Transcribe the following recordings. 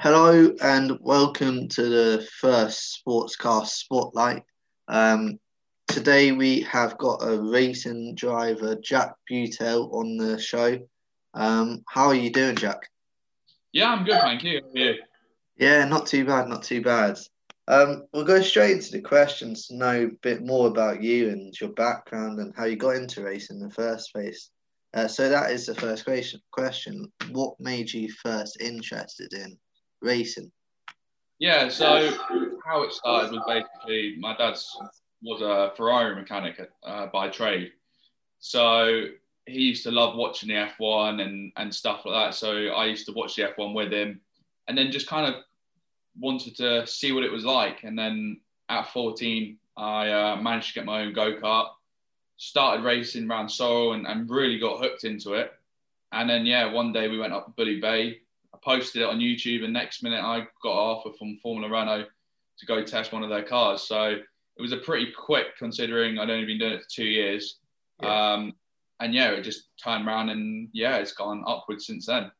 Hello and welcome to the first Sportscast Spotlight. Um, today we have got a racing driver, Jack Butel, on the show. Um, how are you doing, Jack? Yeah, I'm good, thank you. How are you? Yeah, not too bad, not too bad. Um, we'll go straight into the questions to know a bit more about you and your background and how you got into racing in the first place. Uh, so that is the first question. Question: What made you first interested in racing? Yeah, so how it started was basically my dad's was a Ferrari mechanic uh, by trade, so he used to love watching the F1 and and stuff like that. So I used to watch the F1 with him, and then just kind of wanted to see what it was like. And then at 14, I uh, managed to get my own go kart, started racing around Sorel, and, and really got hooked into it. And then yeah, one day we went up Bouley Bay. I posted it on YouTube, and next minute I got an offer from Formula Renault to go test one of their cars. So it was a pretty quick, considering I'd only been doing it for two years. Yeah. Um, and yeah, it just turned around, and yeah, it's gone upwards since then.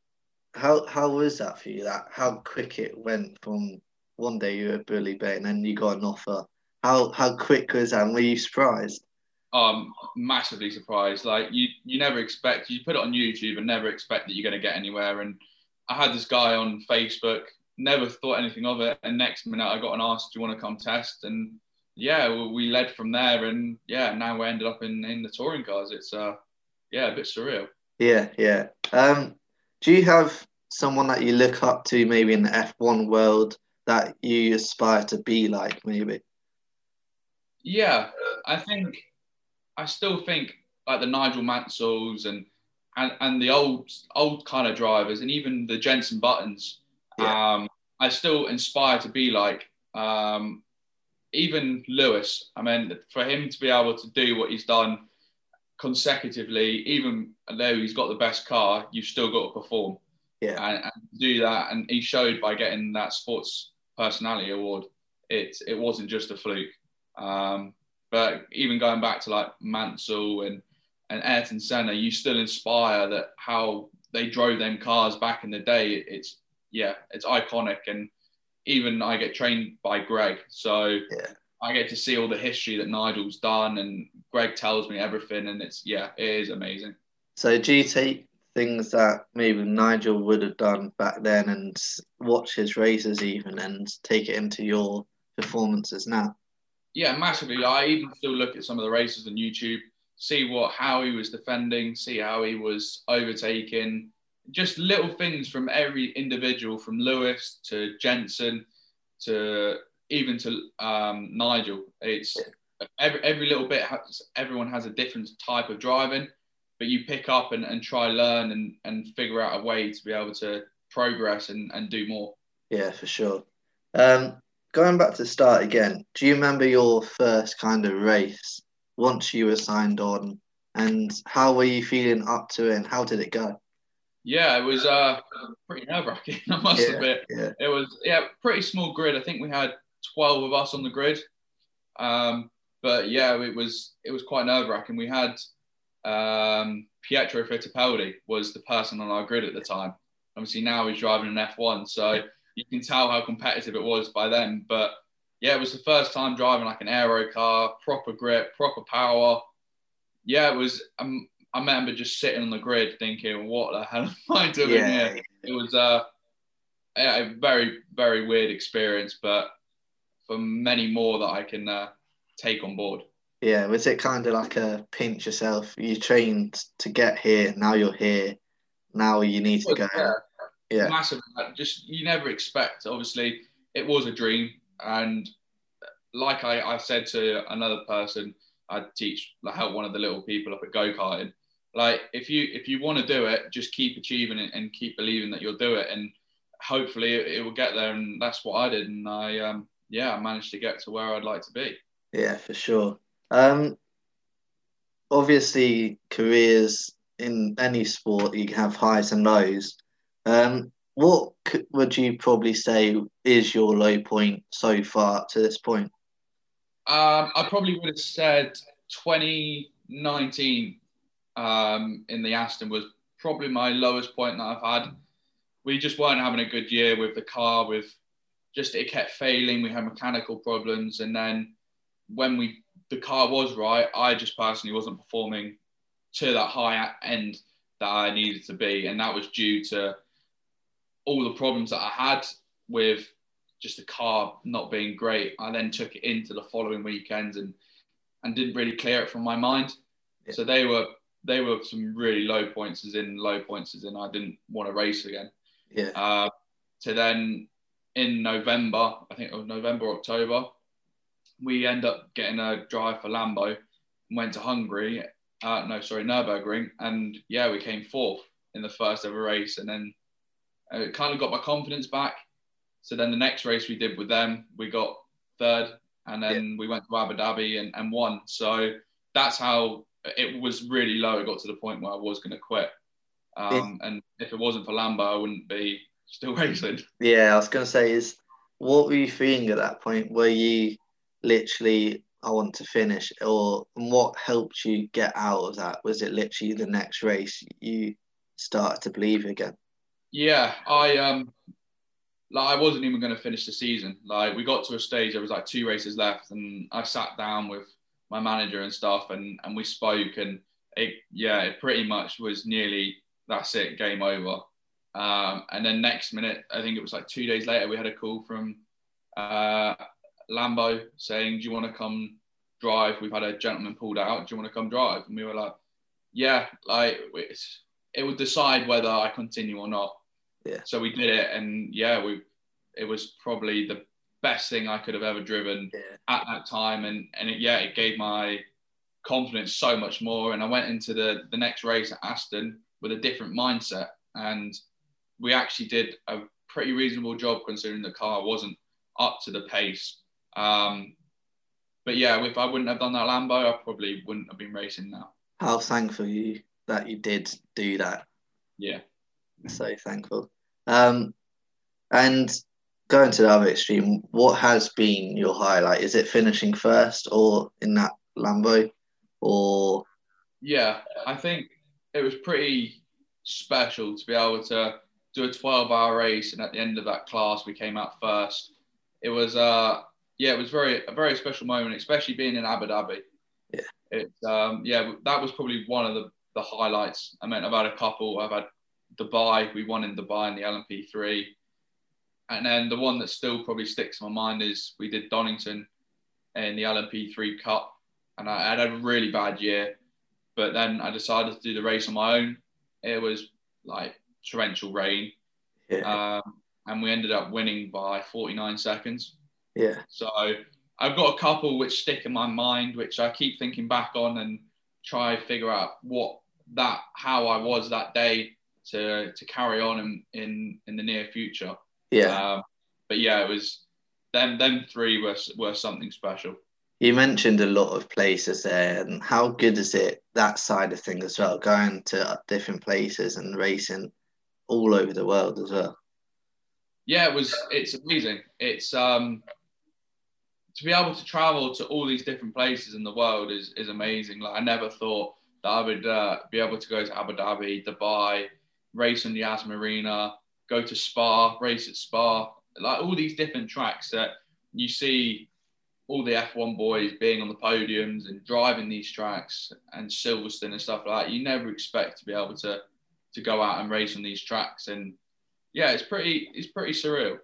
How how was that for you? That how quick it went from one day you were at Bouley Bay and then you got an offer. How how quick was that? And were you surprised? Um, massively surprised. Like you you never expect you put it on YouTube and never expect that you're going to get anywhere. And I had this guy on Facebook, never thought anything of it, and next minute I got an ask, "Do you want to come test?" And yeah, we led from there, and yeah, now we ended up in in the touring cars. It's uh, yeah, a bit surreal. Yeah, yeah. Um, do you have someone that you look up to, maybe in the F1 world, that you aspire to be like, maybe? Yeah, I think I still think like the Nigel Mansells and and, and the old old kind of drivers and even the Jenson Buttons. Yeah. Um, I still inspire to be like. Um, even Lewis, I mean, for him to be able to do what he's done consecutively, even though he's got the best car, you've still got to perform. Yeah. And, and do that. And he showed by getting that sports personality award, it, it wasn't just a fluke. Um, but even going back to like Mansell and, and Ayrton Senna, you still inspire that how they drove them cars back in the day. It's, yeah, it's iconic. And even I get trained by Greg. So yeah. I get to see all the history that Nigel's done, and Greg tells me everything, and it's yeah, it is amazing. So do you take things that maybe Nigel would have done back then and watch his races even and take it into your performances now? Yeah, massively. I even still look at some of the races on YouTube, see what how he was defending, see how he was overtaking, just little things from every individual, from Lewis to Jenson to even to um, Nigel. It's every, every little bit, has, everyone has a different type of driving, but you pick up and, and try learn and, and figure out a way to be able to progress and, and do more. Yeah, for sure. Um, going back to start again, do you remember your first kind of race once you were signed on? And how were you feeling up to it and how did it go? Yeah, it was uh, pretty nerve wracking, I must yeah, admit. Yeah. It was, yeah, pretty small grid. I think we had 12 of us on the grid. Um, but yeah, it was it was quite nerve wracking. We had um, Pietro Fittipaldi was the person on our grid at the time. Obviously now he's driving an F1, so you can tell how competitive it was by then. But yeah, it was the first time driving like an aero car, proper grip, proper power. Yeah, it was. Um, I remember just sitting on the grid thinking, "What the hell am I doing yeah. here?" It was uh, a very very weird experience, but for many more that I can uh, take on board. Yeah, was it kind of like a pinch yourself? You trained to get here, now you're here, now you need to go. Yeah, yeah. massive. Just you never expect. Obviously, it was a dream, and like I, I said to another person, I teach, like, help one of the little people up at go karting. Like, if you if you want to do it, just keep achieving it and keep believing that you'll do it, and hopefully it, it will get there. And that's what I did, and I um, yeah, I managed to get to where I'd like to be. Yeah, for sure. Um, obviously, careers in any sport, you have highs and lows. Um, what would you probably say is your low point so far to this point? Um, I probably would have said 2019 um, in the Aston was probably my lowest point that I've had we just weren't having a good year with the car. With just it kept failing. We had mechanical problems, and then when we the car was right, I just personally wasn't performing to that high end that I needed to be, and that was due to all the problems that I had with just the car not being great. I then took it into the following weekends and and didn't really clear it from my mind. Yeah. So they were they were some really low points as in low points as in I didn't want to race again. Yeah. Uh, to then in November, I think it was November October, we end up getting a drive for Lambo and went to Hungary. Uh, no, sorry, Nurburgring, and yeah, we came fourth in the first ever race, and then it kind of got my confidence back. So then the next race we did with them, we got third, and then yeah. we went to Abu Dhabi and, and won. So that's how it was really low. It got to the point where I was going to quit. Um, and if it wasn't for Lambo, I wouldn't be still racing. Yeah, I was going to say, is what were you feeling at that point? Were you literally, I want to finish, or what helped you get out of that? Was it literally the next race you started to believe again? Yeah, I um, like I wasn't even going to finish the season. Like we got to a stage, there was like two races left, and I sat down with my manager and stuff, and and we spoke, and it yeah, it pretty much was nearly that's it, game over. Um, and then next minute, I think it was like two days later, we had a call from uh, Lambo saying, "Do you want to come drive? We've had a gentleman pulled out. Do you want to come drive?" And we were like, "Yeah." Like it would decide whether I continue or not. Yeah. So we did it, and yeah, we it was probably the best thing I could have ever driven yeah. at that time, and and it, yeah, it gave my confidence so much more. And I went into the the next race at Aston with a different mindset, and we actually did a pretty reasonable job considering the car wasn't up to the pace. Um, but yeah, if I wouldn't have done that Lambo, I probably wouldn't have been racing now. How thankful you that you did do that. Yeah. So thankful. Um, and going to the other extreme, what has been your highlight? Is it finishing first or in that Lambo? Or? Yeah, I think it was pretty special to be able to do a 12 hour race and at the end of that class we came out first. It was uh yeah it was very a very special moment especially being in abu dhabi. Yeah. It um yeah that was probably one of the the highlights. I mean i've had a couple. I've had dubai we won in dubai in the lmp3 and then the one that still probably sticks in my mind is we did donington in the lmp3 cup and i had a really bad year but then i decided to do the race on my own it was like torrential rain. Yeah. Um, and we ended up winning by 49 seconds. Yeah. So I've got a couple which stick in my mind, which I keep thinking back on and try to figure out what that how I was that day to to carry on in in, in the near future. Yeah. Um, but yeah, it was them them three were were something special. You mentioned a lot of places there, and how good is it that side of things as well, going to different places and racing all over the world as well. Yeah, it was. It's amazing. It's um to be able to travel to all these different places in the world is is amazing. Like I never thought that I would uh, be able to go to Abu Dhabi, Dubai, race in the Yas Marina, go to Spa, race at Spa, like all these different tracks that you see all the F1 boys being on the podiums and driving these tracks and Silverstone and stuff like that. You never expect to be able to to go out and race on these tracks, and yeah, it's pretty it's pretty surreal.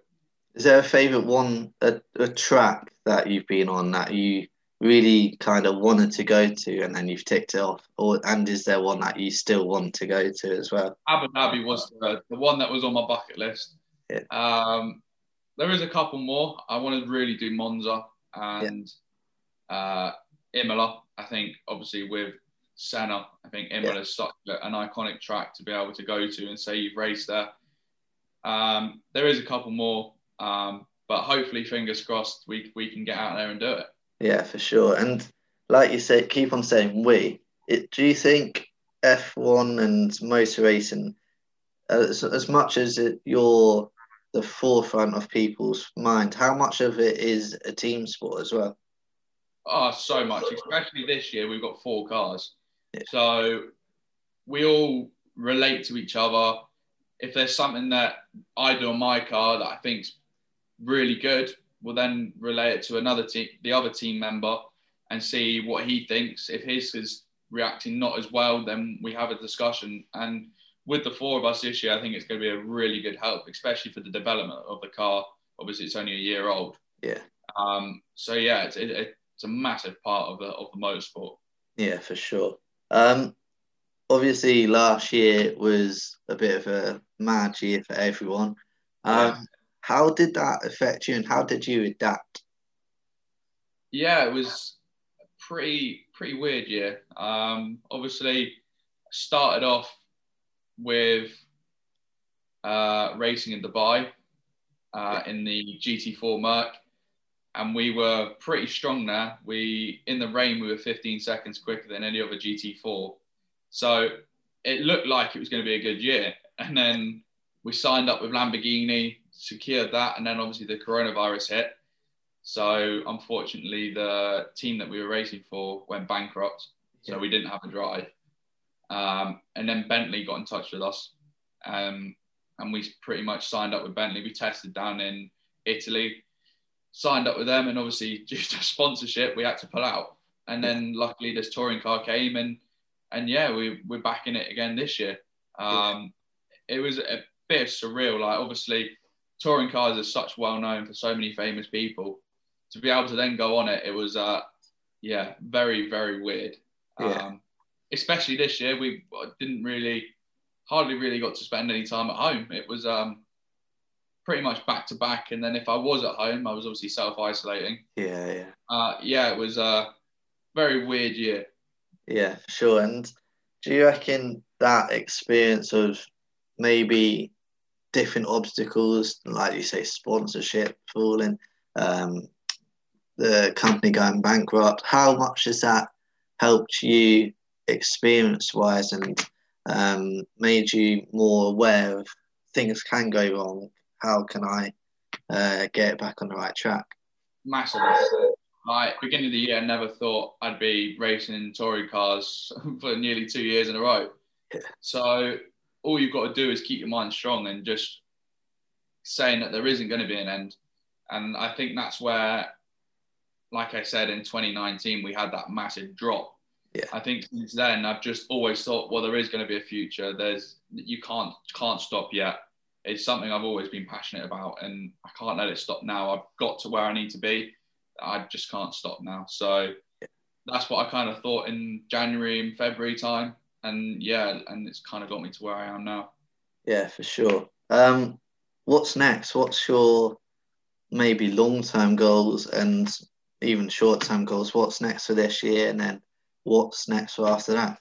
Is there a favourite one, a, a track that you've been on that you really kind of wanted to go to, and then you've ticked it off, or and is there one that you still want to go to as well? Abu Dhabi was the, the one that was on my bucket list. Yeah. Um, there is a couple more. I want to really do Monza and yeah. uh, Imola. I think obviously with Senna. I think Imola is such an iconic track to be able to go to and say you've raced there. Um, there is a couple more, um, but hopefully, fingers crossed, we we can get out there and do it. Yeah, for sure. And like you said, keep on saying we. It, do you think F1 and motor racing, as, as much as it, you're the forefront of people's mind, how much of it is a team sport as well? Oh, so much. Especially this year, we've got four cars. So we all relate to each other. if there's something that I do on my car that I think's really good, we'll then relay it to another team, the other team member, and see what he thinks. If his is reacting not as well, then we have a discussion. And with the four of us this year, I think it's going to be a really good help, especially for the development of the car. Obviously, it's only a year old. Yeah. Um, so yeah, it's, it, it's a massive part of the of the motorsport. Yeah, for sure. Um, obviously, last year was a bit of a mad year for everyone. Um. How did that affect you, and how did you adapt? Yeah, it was pretty pretty weird year. Um, obviously, started off with uh, racing in Dubai uh, in the GT4 Merc, and we were pretty strong there. We in the rain we were 15 seconds quicker than any other GT4, so it looked like it was going to be a good year. And then we signed up with Lamborghini, secured that, and then obviously the coronavirus hit. So unfortunately, the team that we were racing for went bankrupt, so yeah. we didn't have a drive. Um, and then Bentley got in touch with us, um, and we pretty much signed up with Bentley. We tested down in Italy, signed up with them, and obviously due to sponsorship, we had to pull out. And then luckily, this touring car came, and and yeah, we we're back in it again this year. Um, yeah. It was a bit surreal. Like obviously, touring cars are such well known for so many famous people. To be able to then go on it, it was uh, yeah, very very weird. Yeah. Um, especially this year, we didn't really, hardly really got to spend any time at home. It was um, pretty much back to back. And then if I was at home, I was obviously self isolating. Yeah, yeah. Uh, yeah, it was a very weird year. Yeah, sure. And do you reckon that experience of maybe different obstacles, like you say, sponsorship falling, um, the company going bankrupt, how much has that helped you experience wise and um, made you more aware of things can go wrong? How can I uh, get back on the right track? Massively. Like beginning of the year, I never thought I'd be racing in touring cars for nearly two years in a row. Yeah. So all you've got to do is keep your mind strong and just saying that there isn't going to be an end. And I think that's where, like I said, in 2019, we had that massive drop yeah. I think since then I've just always thought, well, there is going to be a future. There's you can't can't stop yet. It's something I've always been passionate about, and I can't let it stop now. I've got to where I need to be. I just can't stop now. So yeah. that's what I kind of thought in January and February time, and yeah, and it's kind of got me to where I am now. Yeah, for sure. Um, what's next? What's your maybe long term goals and even short term goals? What's next for this year, and then what's next for after that?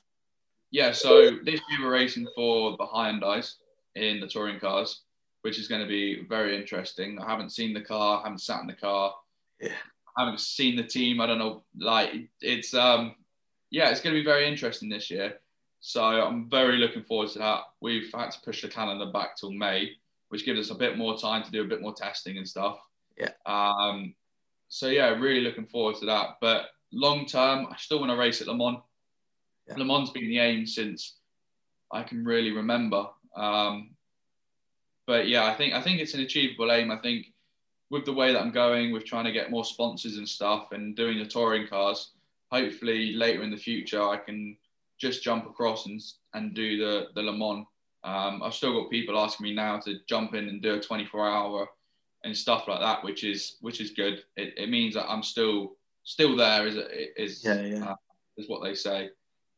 Yeah, so this year we're racing for the Hyundais in the touring cars, which is going to be very interesting. I haven't seen the car, haven't sat in the car, yeah, I haven't seen the team. I don't know, like it's um, yeah, it's going to be very interesting this year. So I'm very looking forward to that. We've had to push the calendar back till May, which gives us a bit more time to do a bit more testing and stuff. Yeah. Um, so yeah, really looking forward to that. But long term, I still want to race at Le Mans. Yeah. Le Mans been the aim since I can really remember. Um, but yeah, I think I think it's an achievable aim. I think with the way that I'm going, with trying to get more sponsors and stuff, and doing the touring cars, hopefully later in the future I can just jump across and and do the the Le Mans. Um, I've still got people asking me now to jump in and do a 24 hour and stuff like that, which is which is good. It, it means that I'm still still there is is yeah, yeah. Uh, is what they say.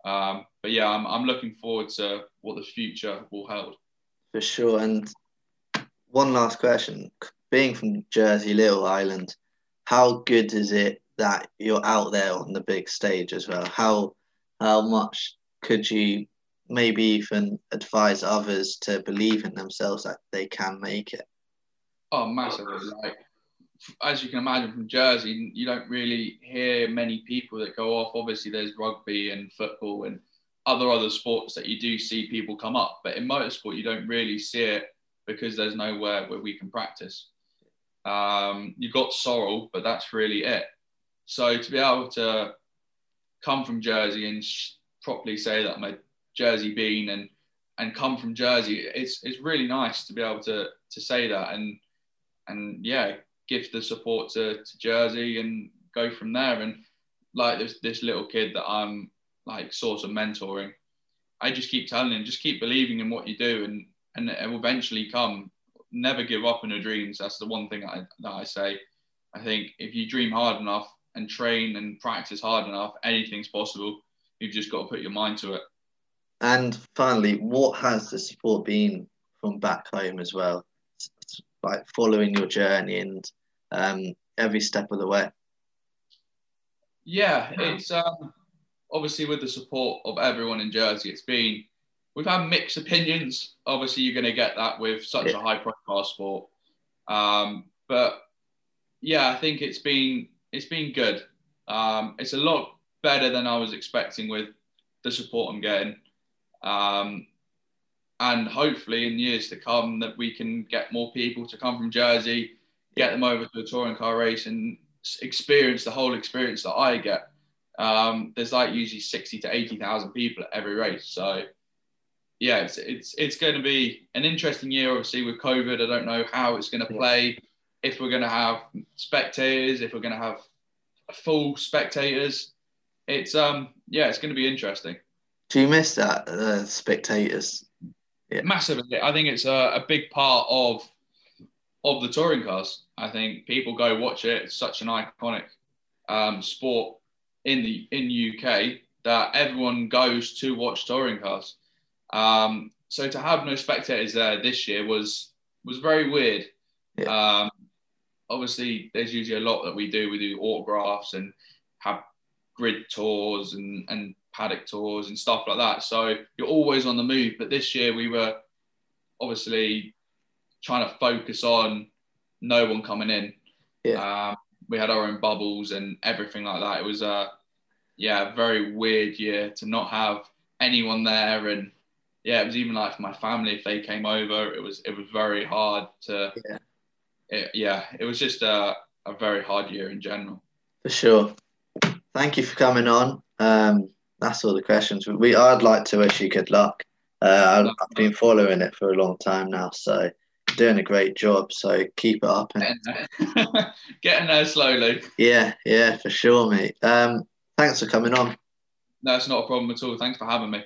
Um, but yeah, I'm I'm looking forward to what the future will hold. For sure. And one last question: Being from Jersey, little island, how good is it that you're out there on the big stage as well? How how much could you maybe even advise others to believe in themselves that they can make it? Oh, massively! Like as you can imagine from Jersey, you don't really hear many people that go off. Obviously, there's rugby and football and other other sports that you do see people come up, but in motorsport, you don't really see it because there's nowhere where we can practice. Um, you've got Sorel, but that's really it. So to be able to come from Jersey and properly say that I'm a Jersey bean and and come from Jersey, it's it's really nice to be able to to say that and and yeah, give the support to, to Jersey and go from there. And like this this little kid that I'm like sort of mentoring, I just keep telling him, just keep believing in what you do, and and it will eventually come. Never give up on your dreams. That's the one thing I, that I say. I think if you dream hard enough and train and practice hard enough, anything's possible. You've just got to put your mind to it. And finally, what has the support been from back home as well? Like following your journey and um, every step of the way. Yeah, it's um, obviously with the support of everyone in Jersey. It's been we've had mixed opinions. Obviously, you're going to get that with such yeah. a high profile sport. Um, but yeah, I think it's been it's been good. Um, it's a lot better than I was expecting with the support I'm getting. Um, and hopefully in years to come that we can get more people to come from Jersey, get them over to a touring car race and experience the whole experience that I get. Um, there's like usually 60 to 80,000 people at every race. So yeah, it's, it's, it's going to be an interesting year, obviously with COVID. I don't know how it's going to play, if we're going to have spectators, if we're going to have full spectators. It's, um, yeah, it's going to be interesting. Do you miss that, uh, spectators? Yeah. Massively. I think it's a, a big part of of the touring cars. I think people go watch it. It's such an iconic um, sport in the in UK that everyone goes to watch touring cars. Um, so to have no spectators there this year was was very weird. Yeah. Um, obviously, there's usually a lot that we do. We do autographs and grid tours and, and paddock tours and stuff like that. So you're always on the move. But this year we were obviously trying to focus on no one coming in. Yeah. Um, we had our own bubbles and everything like that. It was a yeah, a very weird year to not have anyone there and yeah, it was even like for my family if they came over, it was it was very hard to yeah, it, yeah, it was just a, a very hard year in general. For sure. Thank you for coming on. Um, that's all the questions. We I'd like to wish you good luck. Uh, I've, I've been following it for a long time now, so doing a great job. So keep it up. And... Getting there slowly. Yeah, yeah, for sure, mate. Um, thanks for coming on. No, it's not a problem at all. Thanks for having me.